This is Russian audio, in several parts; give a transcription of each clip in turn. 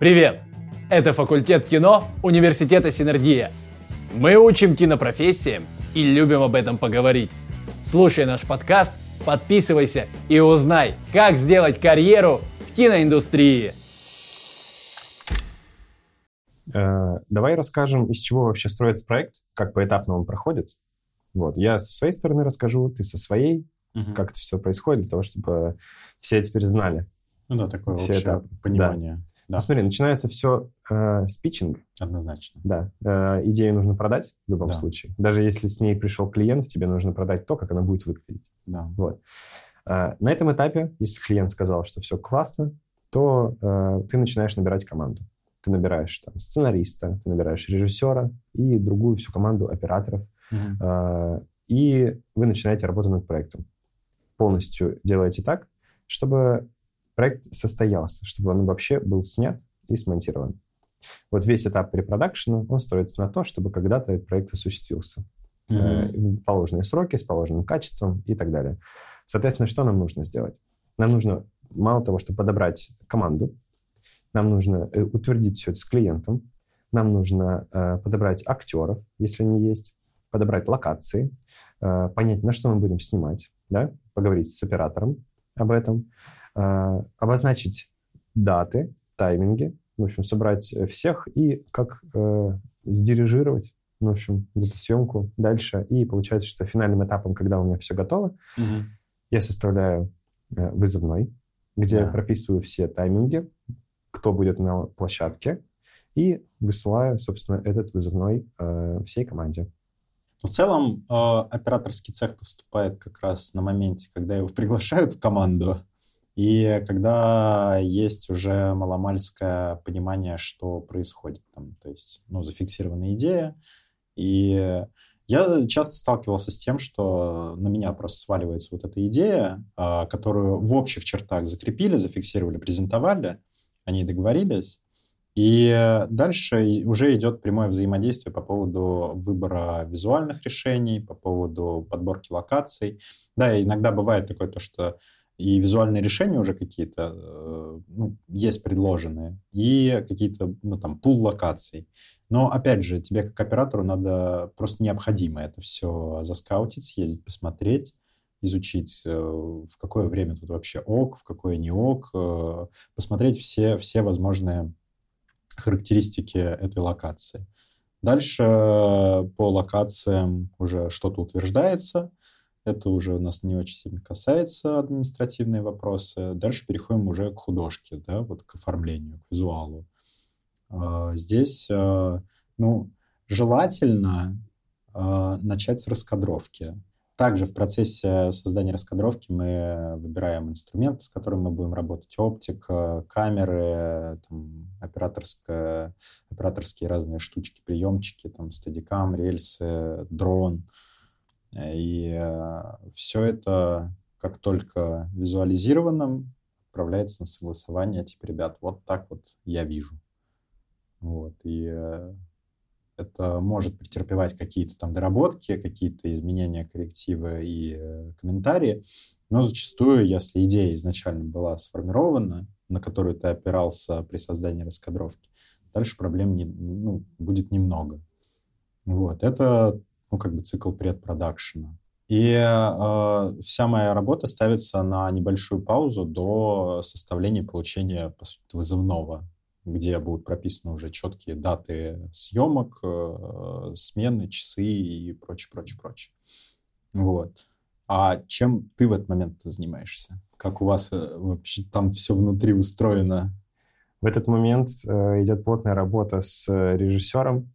Привет! Это факультет кино Университета Синергия. Мы учим кинопрофессиям и любим об этом поговорить. Слушай наш подкаст, подписывайся и узнай, как сделать карьеру в киноиндустрии. Э, давай расскажем, из чего вообще строится проект, как поэтапно он проходит. Вот. Я со своей стороны расскажу, ты со своей, угу. как это все происходит, для того, чтобы все теперь знали. Ну да, такое все общее это, понимание. Да. Да. Ну, смотри, начинается все э, с питчинга. Однозначно. Да. Э, идею нужно продать в любом да. случае. Даже если с ней пришел клиент, тебе нужно продать то, как она будет выглядеть. Да. Вот. Э, на этом этапе, если клиент сказал, что все классно, то э, ты начинаешь набирать команду. Ты набираешь там сценариста, ты набираешь режиссера и другую всю команду операторов. Угу. Э, и вы начинаете работу над проектом. Полностью делаете так, чтобы проект состоялся, чтобы он вообще был снят и смонтирован. Вот весь этап препродакшена, он строится на то, чтобы когда-то этот проект осуществился. Mm-hmm. в положенные сроки, с положенным качеством и так далее. Соответственно, что нам нужно сделать? Нам нужно мало того, чтобы подобрать команду, нам нужно э, утвердить все это с клиентом, нам нужно э, подобрать актеров, если они есть, подобрать локации, э, понять, на что мы будем снимать, да, поговорить с оператором об этом, обозначить даты, тайминги, в общем, собрать э, всех и как э, сдирижировать, в общем, эту съемку дальше. И получается, что финальным этапом, когда у меня все готово, угу. я составляю э, вызывной, где да. я прописываю все тайминги, кто будет на площадке, и высылаю, собственно, этот вызывной э, всей команде. в целом, э, операторский цех вступает как раз на моменте, когда его приглашают в команду, и когда есть уже маломальское понимание, что происходит там, то есть, ну, зафиксированная идея, и я часто сталкивался с тем, что на меня просто сваливается вот эта идея, а, которую в общих чертах закрепили, зафиксировали, презентовали, они договорились, и дальше уже идет прямое взаимодействие по поводу выбора визуальных решений, по поводу подборки локаций. Да, иногда бывает такое то, что и визуальные решения уже какие-то э, ну, есть предложенные, и какие-то, ну, там, пул локаций. Но, опять же, тебе как оператору надо просто необходимо это все заскаутить, съездить, посмотреть, изучить, э, в какое время тут вообще ок, в какое не ок, э, посмотреть все, все возможные характеристики этой локации. Дальше по локациям уже что-то утверждается, это уже у нас не очень сильно касается административные вопросы. Дальше переходим уже к художке, да, вот к оформлению, к визуалу. А, здесь, а, ну, желательно а, начать с раскадровки. Также в процессе создания раскадровки мы выбираем инструменты, с которыми мы будем работать. Оптика, камеры, там, операторские разные штучки, приемчики, там, стадикам, рельсы, дрон — и э, все это, как только визуализировано, отправляется на согласование. Типа, ребят, вот так вот я вижу. Вот. И э, это может претерпевать какие-то там доработки, какие-то изменения, коррективы и э, комментарии. Но зачастую, если идея изначально была сформирована, на которую ты опирался при создании раскадровки, дальше проблем не, ну, будет немного. Вот. Это ну, как бы цикл предпродакшена. И э, вся моя работа ставится на небольшую паузу до составления получения, по сути, вызывного, где будут прописаны уже четкие даты съемок, э, смены, часы и прочее, прочее, прочее. Вот. А чем ты в этот момент занимаешься? Как у вас э, вообще там все внутри устроено? В этот момент э, идет плотная работа с э, режиссером,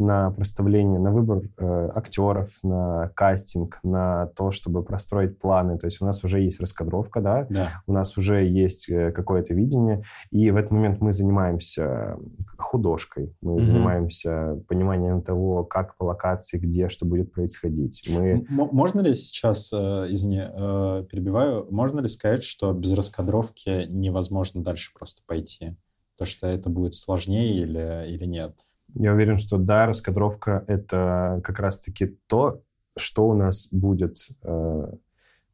на проставление, на выбор э, актеров, на кастинг, на то, чтобы простроить планы. То есть у нас уже есть раскадровка, да, да. у нас уже есть э, какое-то видение, и в этот момент мы занимаемся художкой, мы mm-hmm. занимаемся пониманием того, как по локации, где, что будет происходить. Мы... Можно ли сейчас, э, извини, э, перебиваю, можно ли сказать, что без раскадровки невозможно дальше просто пойти? То, что это будет сложнее или, или нет? Я уверен, что да, раскадровка — это как раз-таки то, что у нас будет э,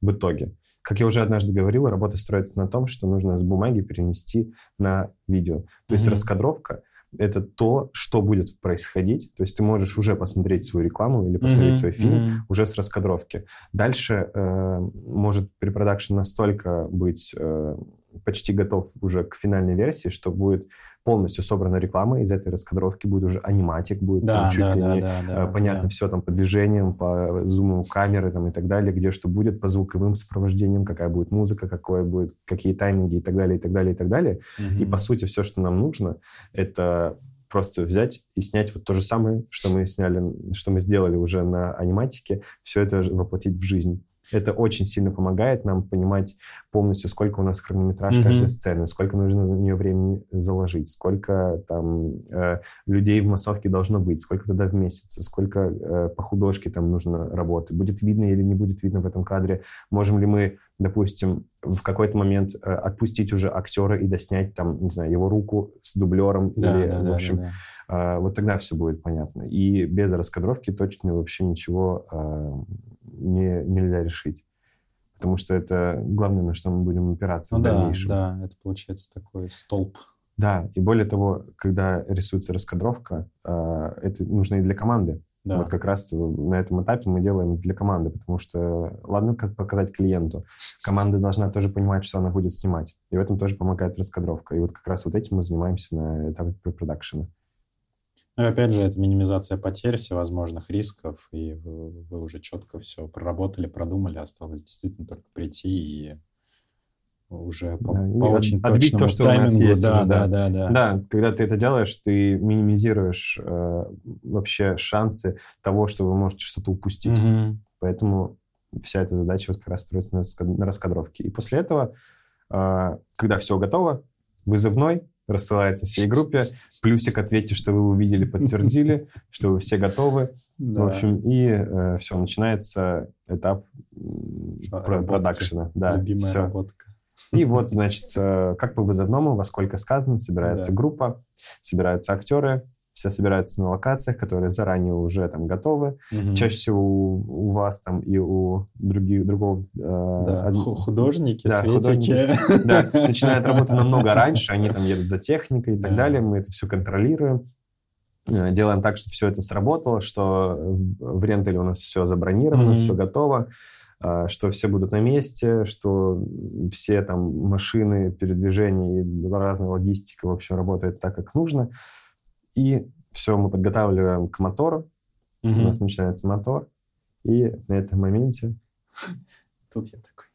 в итоге. как я уже однажды говорил, работа строится на том, что нужно с бумаги перенести на видео. То есть раскадровка это то, что будет происходить. То есть ты можешь уже посмотреть свою рекламу или посмотреть mm-hmm. свой фильм mm-hmm. уже с раскадровки. Дальше э, может препродакшн настолько быть э, почти готов уже к финальной версии, что будет полностью собрана реклама, из этой раскадровки будет уже аниматик, будет да, там, чуть да, ли да, не да, да, понятно да. все там по движениям, по зуму камеры там, и так далее, где что будет, по звуковым сопровождениям, какая будет музыка, какое будет, какие тайминги и так далее, и так далее, и так далее. Мгм. И по сути все, что нам нужно, это просто взять и снять вот то же самое, что мы сняли, что мы сделали уже на аниматике, все это воплотить в жизнь. Это очень сильно помогает нам понимать полностью, сколько у нас хронометраж Мгм. каждой сцены, сколько нужно на нее времени заложить, сколько там э, людей в массовке должно быть, сколько туда в месяц, сколько э, по художке там нужно работы. Будет видно или не будет видно в этом кадре. Можем ли мы, допустим, в какой-то момент э, отпустить уже актера и доснять там, не знаю, его руку с дублером Да, или, да, в общем, да, да. А, вот тогда все будет понятно. И без раскадровки точно вообще ничего а, не, нельзя решить. Потому что это главное, на что мы будем опираться Ну в да, дальнейшем. да, это получается такой столб. Да, и более того, когда рисуется раскадровка, а, это нужно и для команды. Да. Вот как раз на этом этапе мы делаем для команды, потому что, ладно, как показать клиенту, команда должна тоже понимать, что она будет снимать. И в этом тоже помогает раскадровка. И вот как раз вот этим мы занимаемся на этапе препродакшена. Ну и опять же, это минимизация потерь, всевозможных рисков, и вы, вы уже четко все проработали, продумали, осталось действительно только прийти и уже по, Да, по от- очень отбить то, что у нас таймингу. есть да, да, да. да, да. Да, когда ты это делаешь, ты минимизируешь э, вообще шансы того, что вы можете что-то упустить. Мгм. Поэтому вся эта задача вот как раз строится на, на раскадровке. И после этого, э, когда все готово, вызывной рассылается всей группе, плюсик ответьте, что вы увидели, подтвердили, что вы все готовы. Да. В общем, и все, начинается этап про- продакшена. Да, Любимая всё. работка. И вот, значит, э, как по вызовному, во сколько сказано, собирается Да. группа, собираются актеры, все собираются на локациях, которые заранее уже там готовы. Мгм. Чаще всего у, у вас там и у других, другого... э, Да, од- художники, Да, светики. да, начинают работу намного раньше, они там едут за техникой и так Да. далее, мы это все контролируем, э, делаем так, чтобы все это сработало, что в рентале у нас все забронировано, Мгм. все готово, э, что все будут на месте, что все там машины, передвижения и разная логистика, в общем, работает так, как нужно. И все мы подготавливаем к мотору, у Мгм. нас начинается мотор, и на этом моменте, Тут я такой.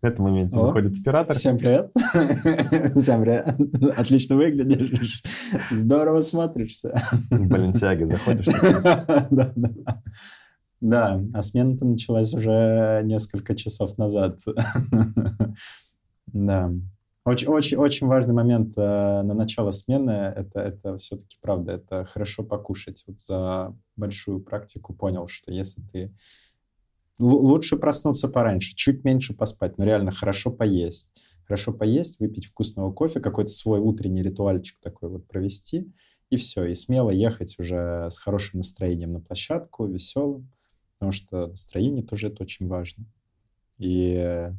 в этом моменте О. выходит оператор, Всем привет. Всем привет. Отлично выглядишь. Здорово смотришься. в Баленсиаге заходишь, Да, да. Да, а смена-то началась уже несколько часов назад. Да. Очень, очень, очень важный момент э, на начало смены это, это все-таки правда, это хорошо покушать. Вот за большую практику понял, что если ты лучше проснуться пораньше, чуть меньше поспать, но реально хорошо поесть. Хорошо поесть, выпить вкусного кофе, какой-то свой утренний ритуальчик такой вот провести, и все, и смело ехать уже с хорошим настроением на площадку, веселым, потому что настроение тоже это очень важно. И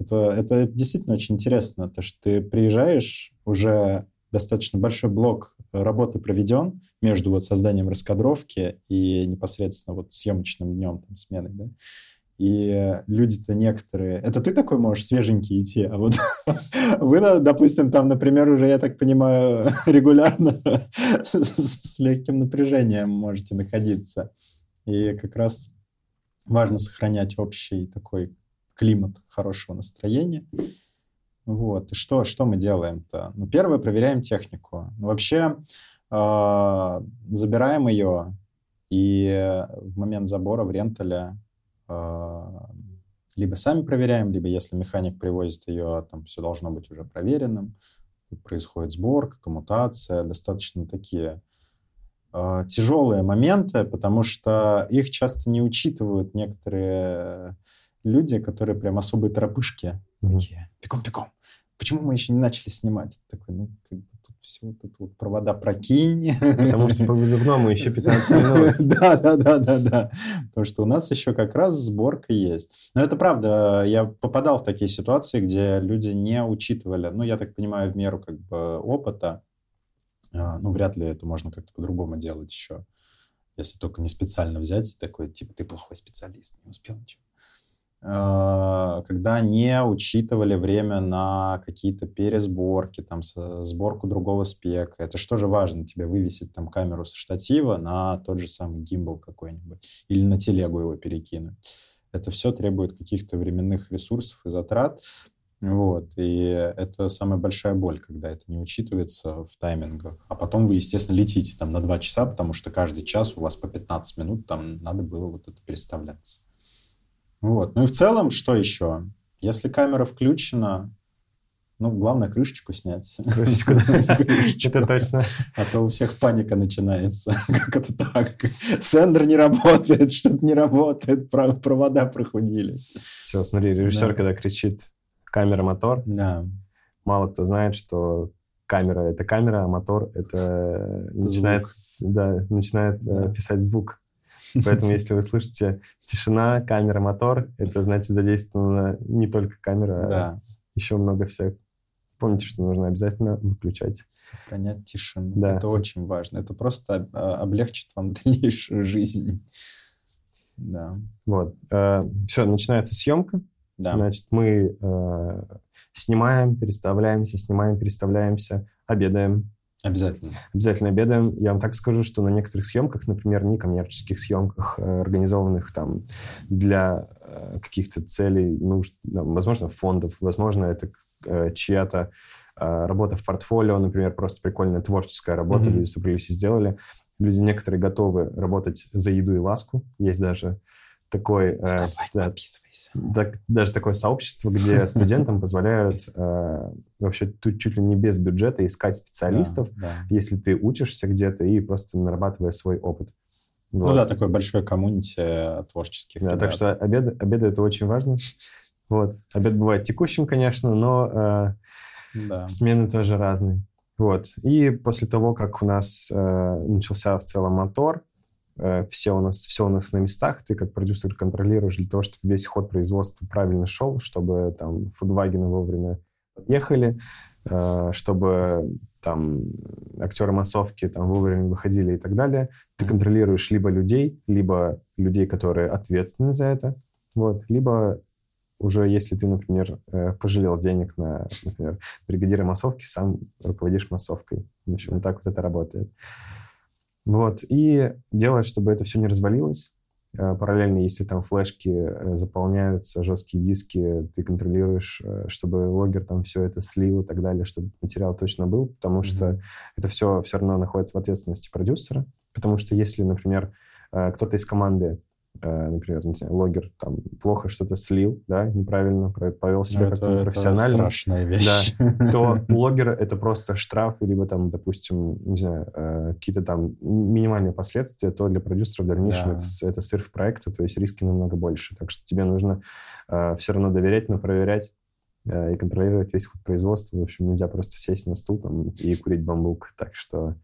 э, это, это действительно очень интересно, то что ты приезжаешь, уже достаточно большой блок работы проведен между вот созданием раскадровки и непосредственно вот съемочным днем, там, сменой, да, и люди-то некоторые... Это ты такой можешь свеженький идти, а вот вы, допустим, там, например, уже, я так понимаю, регулярно с легким напряжением можете находиться. И как раз важно сохранять общий такой климат хорошего настроения. Вот. И что, что мы делаем-то? Ну, первое, проверяем технику. Ну, вообще, э, забираем ее, и в момент забора в рентале э, либо сами проверяем, либо если механик привозит ее, там все должно быть уже проверенным. Тут происходит сборка, коммутация, достаточно такие э, тяжелые моменты, потому что их часто не учитывают некоторые люди, которые прям особые торопышки. Мгм. Такие, пиком-пиком. почему мы еще не начали снимать? Такой, ну, как бы тут все, тут вот провода прокинь. Потому что по вызывному еще 15 минут. Да, да, да, да, да. Потому что у нас еще как раз сборка есть. Но это правда, я попадал в такие ситуации, где люди не учитывали, ну, я так понимаю, в меру как бы опыта, а, ну, вряд ли это можно как-то по-другому делать еще. Если только не специально взять, такой, типа, ты плохой специалист, не успел ничего. А, когда не учитывали время на какие-то пересборки, там, сборку другого спека. Это что же важно тебе вывесить там камеру с штатива на тот же самый гимбал какой-нибудь или на телегу его перекинуть. Это все требует каких-то временных ресурсов и затрат. Вот. И это самая большая боль, когда это не учитывается в таймингах. А потом вы, естественно, летите там на два часа, потому что каждый час у вас по 15 минут там надо было вот это переставляться. Вот. Ну и в целом, что еще? Если камера включена, ну, главное, крышечку снять. Крышечку. Это точно. А то у всех паника начинается. Как это так? Сендер не работает, что-то не работает, провода прохудились. Все, смотри, режиссер, когда кричит камера-мотор. Да. Мало кто знает, что камера — это камера, а мотор — это, начинает, да, начинает э, да. писать звук. Поэтому, если вы слышите тишина, камера, мотор, это значит задействована не только камера, да. а еще много всех. Помните, что нужно обязательно выключать. Сохранять тишину. Да. Это очень важно. Это просто а, облегчит вам дальнейшую жизнь. Да. Вот. Э, Все, начинается съемка. Да. Значит, мы снимаем, переставляемся, снимаем, переставляемся, обедаем. Обязательно. Обязательно обедаем. Я вам так скажу, что на некоторых съемках, например, некоммерческих съемках, э, организованных там для э, каких-то целей, ну, возможно, фондов, возможно, это э, чья-то работа в портфолио, например, просто прикольная творческая работа, mm-hmm. люди собрались и сделали. Люди некоторые готовы работать за еду и ласку. Есть даже такой... Ставь э. Так, даже такое сообщество, где студентам позволяют э, вообще тут чуть ли не без бюджета искать специалистов, да, да. если ты учишься где-то и просто нарабатывая свой опыт. Вот. Ну да, такое большое коммунити творческих. Да, ребят. так что обеды, обеды это очень важно. Вот. Обед бывает текущим, конечно, но э, да. смены тоже разные. Вот. И после того, как у нас э, начался в целом мотор, Э, все у нас все у нас на местах, ты как продюсер контролируешь для того, чтобы весь ход производства правильно шел, чтобы там фудвагены вовремя ехали, э, чтобы там актеры массовки там вовремя выходили и так далее. Ты контролируешь либо людей, либо людей, которые ответственны за это, вот, либо уже если ты, например, э, пожалел денег на, например, бригадира массовки, сам руководишь массовкой. В общем, так вот это работает. Вот. И делать, чтобы это все не развалилось. Э, параллельно, если там флешки э, заполняются, жесткие диски, ты контролируешь, э, чтобы логер там все это слил и так далее, чтобы материал точно был, потому mm-hmm. что это все все равно находится в ответственности продюсера. Потому что если, например, кто-то из команды например, не знаю, логер там плохо что-то слил, да, неправильно повел себя ну, как-то непрофессионально. Это страшная вещь. Да, то у логера это просто штраф, либо там, допустим, не знаю, э, какие-то там минимальные последствия, то для продюсера в дальнейшем да. это, это сырф проекта, то есть риски намного больше. Так что тебе нужно э, все равно доверять, но проверять и контролировать весь ход производства. В общем, нельзя просто сесть на стул там, и курить бамбук. Так что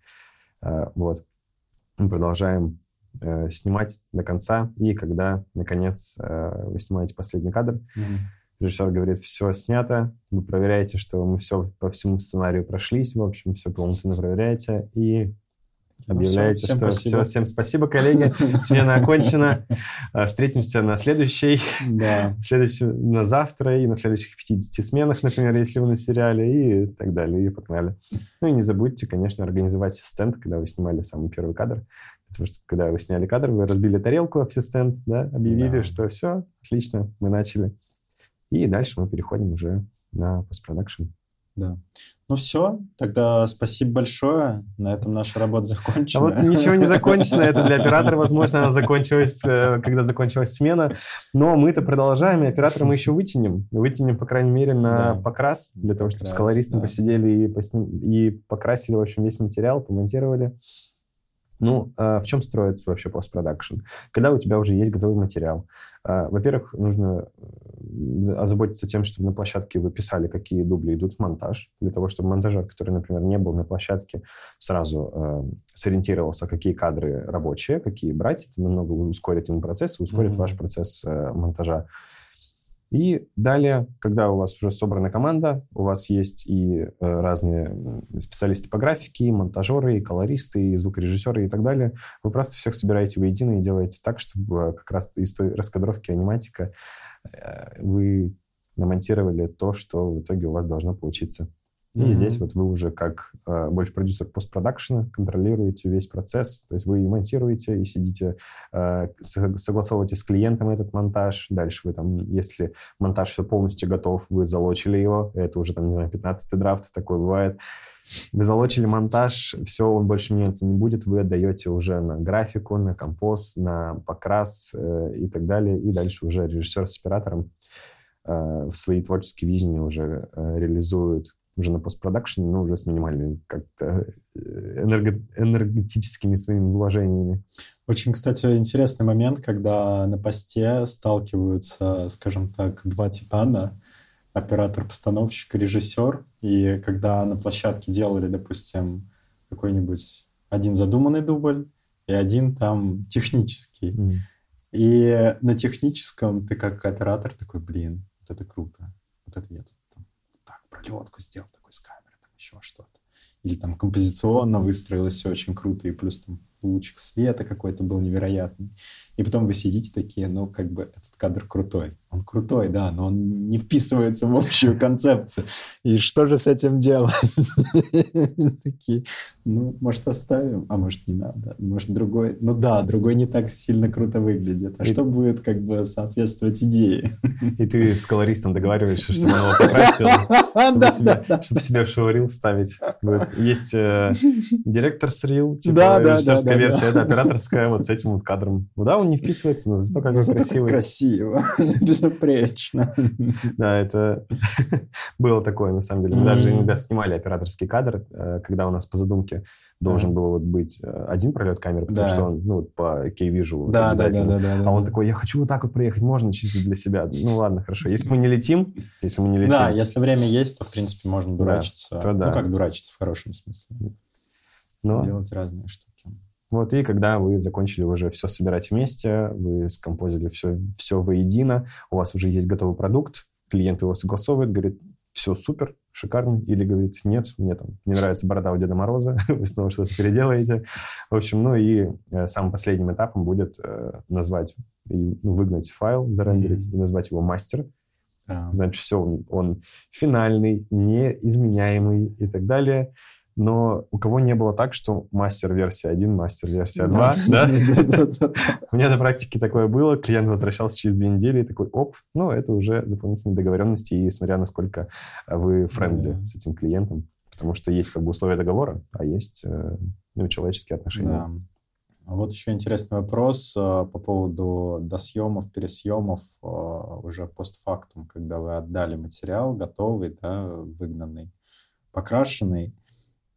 вот. Мы продолжаем э, снимать до конца. И когда, наконец, э, вы снимаете последний кадр, mm-hmm. режиссер говорит, все снято, вы проверяете, что мы все по всему сценарию прошлись, в общем, все полностью проверяете, и объявляете, ну, все, всем что спасибо. все, всем спасибо, коллеги, смена окончена, э, встретимся на следующей, да. следующей, на завтра и на следующих 50 сменах, например, если вы на сериале, и так далее, и погнали. Ну и не забудьте, конечно, организовать стенд, когда вы снимали самый первый кадр, Потому что когда вы сняли кадр, вы разбили тарелку ассистент, да, объявили, да. что все, отлично, мы начали. И дальше мы переходим уже на постпродакшн. Да. Ну все, тогда спасибо большое. На этом наша работа закончена. А вот ничего не закончено. Это для оператора, возможно, она закончилась, э, когда закончилась смена. Но мы-то продолжаем, и оператора мы еще вытянем. Вытянем, по крайней мере, на да. покрас, для того, чтобы покрас, с колористом да. посидели и, посни... и покрасили, в общем, весь материал, помонтировали. Ну, а в чем строится вообще постпродакшн? Когда у тебя уже есть готовый материал. А, во-первых, нужно озаботиться тем, чтобы на площадке вы писали, какие дубли идут в монтаж, для того, чтобы монтажер, который, например, не был на площадке, сразу э, сориентировался, какие кадры рабочие, какие брать. Это намного ускорит ему процесс, ускорит mm-hmm. ваш процесс э, монтажа. И далее, когда у вас уже собрана команда, у вас есть и э, разные специалисты по графике, и монтажеры, и колористы, и звукорежиссеры и так далее, вы просто всех собираете воедино и делаете так, чтобы как раз из той раскадровки аниматика э, вы намонтировали то, что в итоге у вас должно получиться. И mm-hmm. здесь вот вы уже как э, больше продюсер постпродакшена контролируете весь процесс. То есть вы и монтируете, и сидите, э, согласовываете с клиентом этот монтаж. Дальше вы там, если монтаж все полностью готов, вы залочили его. Это уже там, не знаю, 15-й драфт, такой бывает. Вы залочили монтаж, все, он больше меняться не будет. Вы отдаете уже на графику, на композ, на покрас э, и так далее. И дальше уже режиссер с оператором э, в свои творческие видения уже э, реализуют уже на постпродакшене, но уже с минимальными как-то э, энерго энергетическими своими вложениями. Очень, кстати, интересный момент, когда на посте сталкиваются, скажем так, два титана, оператор-постановщик режиссер, и когда на площадке делали, допустим, какой-нибудь один задуманный дубль и один там технический. Mm. И на техническом ты как оператор такой, блин, вот это круто, вот это я тут пролетку сделал такой с камеры, там еще что-то. Или там композиционно выстроилось все очень круто, и плюс там лучик света какой-то был невероятный. И потом вы сидите такие, ну, как бы этот кадр крутой. Он крутой, да, но он не вписывается в общую концепцию. И что же с этим делать? Такие, ну, может, оставим, а может, не надо. Может, другой, ну да, другой не так сильно круто выглядит. А что будет, как бы, соответствовать идее? И ты с колористом договариваешься, чтобы он его покрасил, чтобы себе в шоурил вставить. Есть э, директор с рил, типа режиссерская версия, это операторская вот с этим вот кадром. Ну да, он не вписывается, но зато как зато красивый. красиво, безупречно. Да, это было такое, на самом деле. Мы даже иногда снимали операторский кадр, э, когда у нас по задумке должен был вот быть э, один пролет камеры, потому что он, ну, по K-Visual да, да, да, да, да, А он такой, я хочу вот так вот проехать, можно чисто для себя. Ну ладно, хорошо. Если мы не летим, если мы не летим... Да, если время есть, то, в принципе, можно дурачиться. Ну, как дурачиться в хорошем смысле. Но... Делать разные штуки. Вот, и когда вы закончили уже все собирать вместе, вы скомпозили все, все воедино, у вас уже есть готовый продукт, клиент его согласовывает, говорит, все супер, шикарно, или говорит, нет, мне там не нравится борода у Деда Мороза, вы снова что-то переделаете. В общем, ну и э, самым последним этапом будет э, назвать, и, ну, выгнать файл, зарендерить mm-hmm. и назвать его мастер. Yeah. Значит, все, он, он финальный, неизменяемый и так далее но у кого не было так, что мастер-версия 1, мастер-версия 2, да? У меня на практике такое было, клиент возвращался через две недели и такой, оп, ну, это уже дополнительные договоренности, и смотря насколько вы френдли с этим клиентом, потому что есть как бы условия договора, а есть э, ну, человеческие отношения. А вот еще интересный вопрос э, по поводу досъемов, пересъемов э, уже постфактум, когда вы отдали материал готовый, да, выгнанный, покрашенный.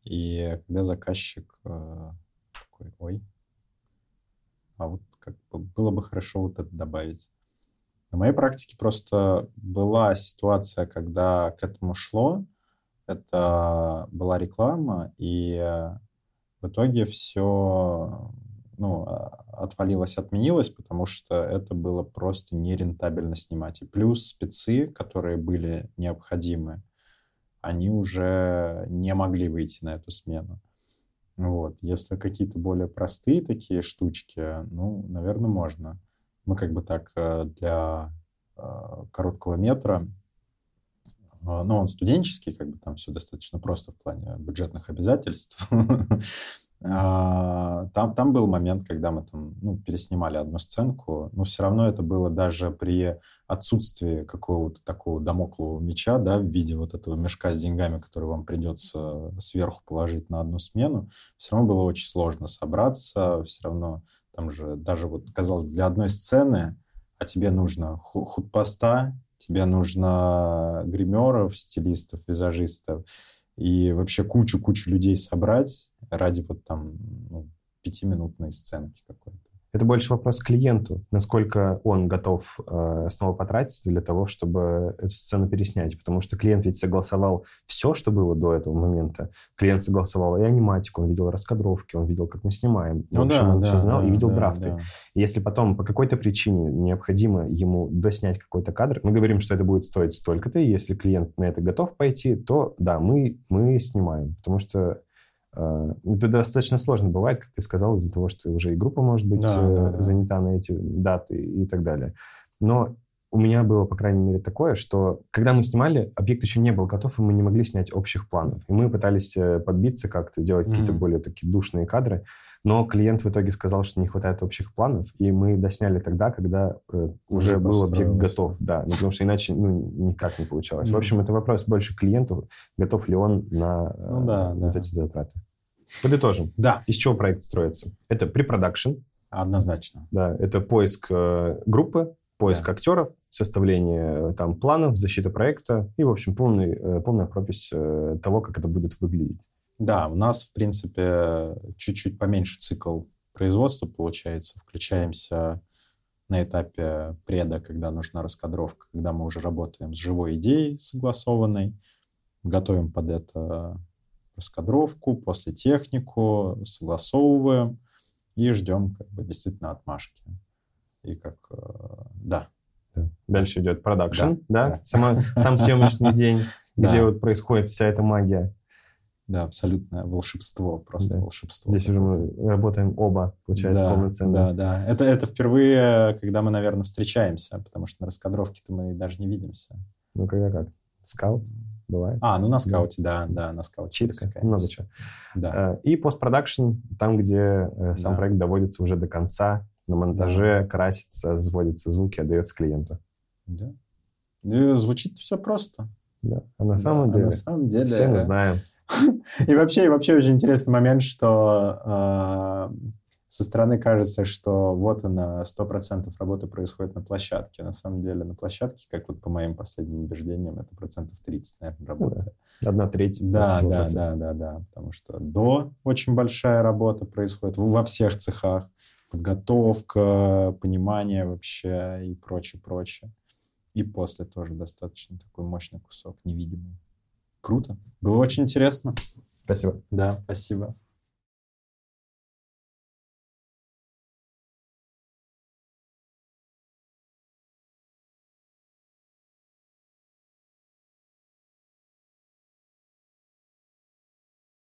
И когда заказчик э, такой, ой, а вот как бы было бы хорошо вот это добавить. На моей практике просто была ситуация, когда к этому шло, это была реклама, и в итоге все ну, а, отвалилось, отменилось, потому что это было просто нерентабельно снимать. И плюс спецы, которые были необходимы, они уже не могли выйти на эту смену. Вот. Если какие-то более простые такие штучки, ну, наверное, можно. Мы как бы так э, для э, короткого метра, э, ну, он студенческий, как бы там все достаточно просто в плане бюджетных обязательств. А, там, там был момент, когда мы там, ну, переснимали одну сценку, но все равно это было даже при отсутствии какого-то такого домоклого меча, да, в виде вот этого мешка с деньгами, который вам придется сверху положить на одну смену, все равно было очень сложно собраться, все равно там же даже вот, казалось бы, для одной сцены, а тебе нужно худпоста, тебе нужно гримеров, стилистов, визажистов, и вообще кучу-кучу людей собрать ради вот там ну, пятиминутной сценки какой-то. Это больше вопрос к клиенту, насколько он готов э, снова потратиться для того, чтобы эту сцену переснять. Потому что клиент ведь согласовал все, что было до этого момента. Клиент согласовал и аниматику, он видел раскадровки, он видел, как мы снимаем. Ну, в общем, да, он да, все знал да, и видел да, драфты. да. И Если потом по какой-то причине необходимо ему доснять какой-то кадр, мы говорим, что это будет стоить столько-то, и если клиент на это готов пойти, то да, мы, мы снимаем. Потому что это достаточно сложно бывает, как ты сказал, из-за того, что уже и группа может быть Да, э, да, да. занята на эти даты и так далее. Но у меня было, по крайней мере, такое, что когда мы снимали, объект еще не был готов, и мы не могли снять общих планов. И мы пытались э, подбиться как-то, делать какие-то Мгм. более такие душные кадры. Но клиент в итоге сказал, что не хватает общих планов, и мы досняли тогда, когда э, уже, Уже был объект готов. Да, ну, потому что иначе ну, никак не получалось. В Мгм. общем, это вопрос больше клиенту, готов ли он на э, Ну да, вот да. эти затраты. Подытожим. Да, Из чего проект строится? Это препродакшн, однозначно. да, это поиск э, группы, поиск Да. актеров, составление э, там планов, защита проекта и, в общем, полный, э, полная пропись э, того, как это будет выглядеть. Да, у нас, в принципе, чуть-чуть поменьше цикл производства получается. Включаемся на этапе преда, когда нужна раскадровка, когда мы уже работаем с живой идеей согласованной, готовим под это раскадровку, после технику, согласовываем и ждем как бы действительно отмашки. И как, э, да, Да. Дальше идет продакшн, Да, да, да. Сама- сам съемочный день, где вот происходит вся эта магия. Да, абсолютное волшебство, просто Да. волшебство. Здесь уже мы работаем оба, получается, да, полноценно. Да, да. Это, это впервые, когда мы, наверное, встречаемся, потому что на раскадровке-то мы даже не видимся. Ну, когда как? Скаут? Бывает. А, ну на скауте, да, да, на скауте. Читка, много чего. Да. Э, И постпродакшн, там, где э, сам Да. проект доводится уже до конца, на монтаже красится, сводятся звуки, отдается клиенту. да. И звучит все просто. Да. А на Да, самом а деле, на самом деле... все мы знаем. И вообще, и вообще очень интересный момент, что э, со стороны кажется, что вот она, 100% работы происходит на площадке. На самом деле на площадке, как вот по моим последним убеждениям, это процентов 30, наверное, работы. Одна треть Да, да, процесса. да, да, да. Потому что до очень большая работа происходит во всех цехах. Подготовка, понимание вообще и прочее, прочее. И после тоже достаточно такой мощный кусок, невидимый. Круто. Было очень интересно. Спасибо. Да, спасибо.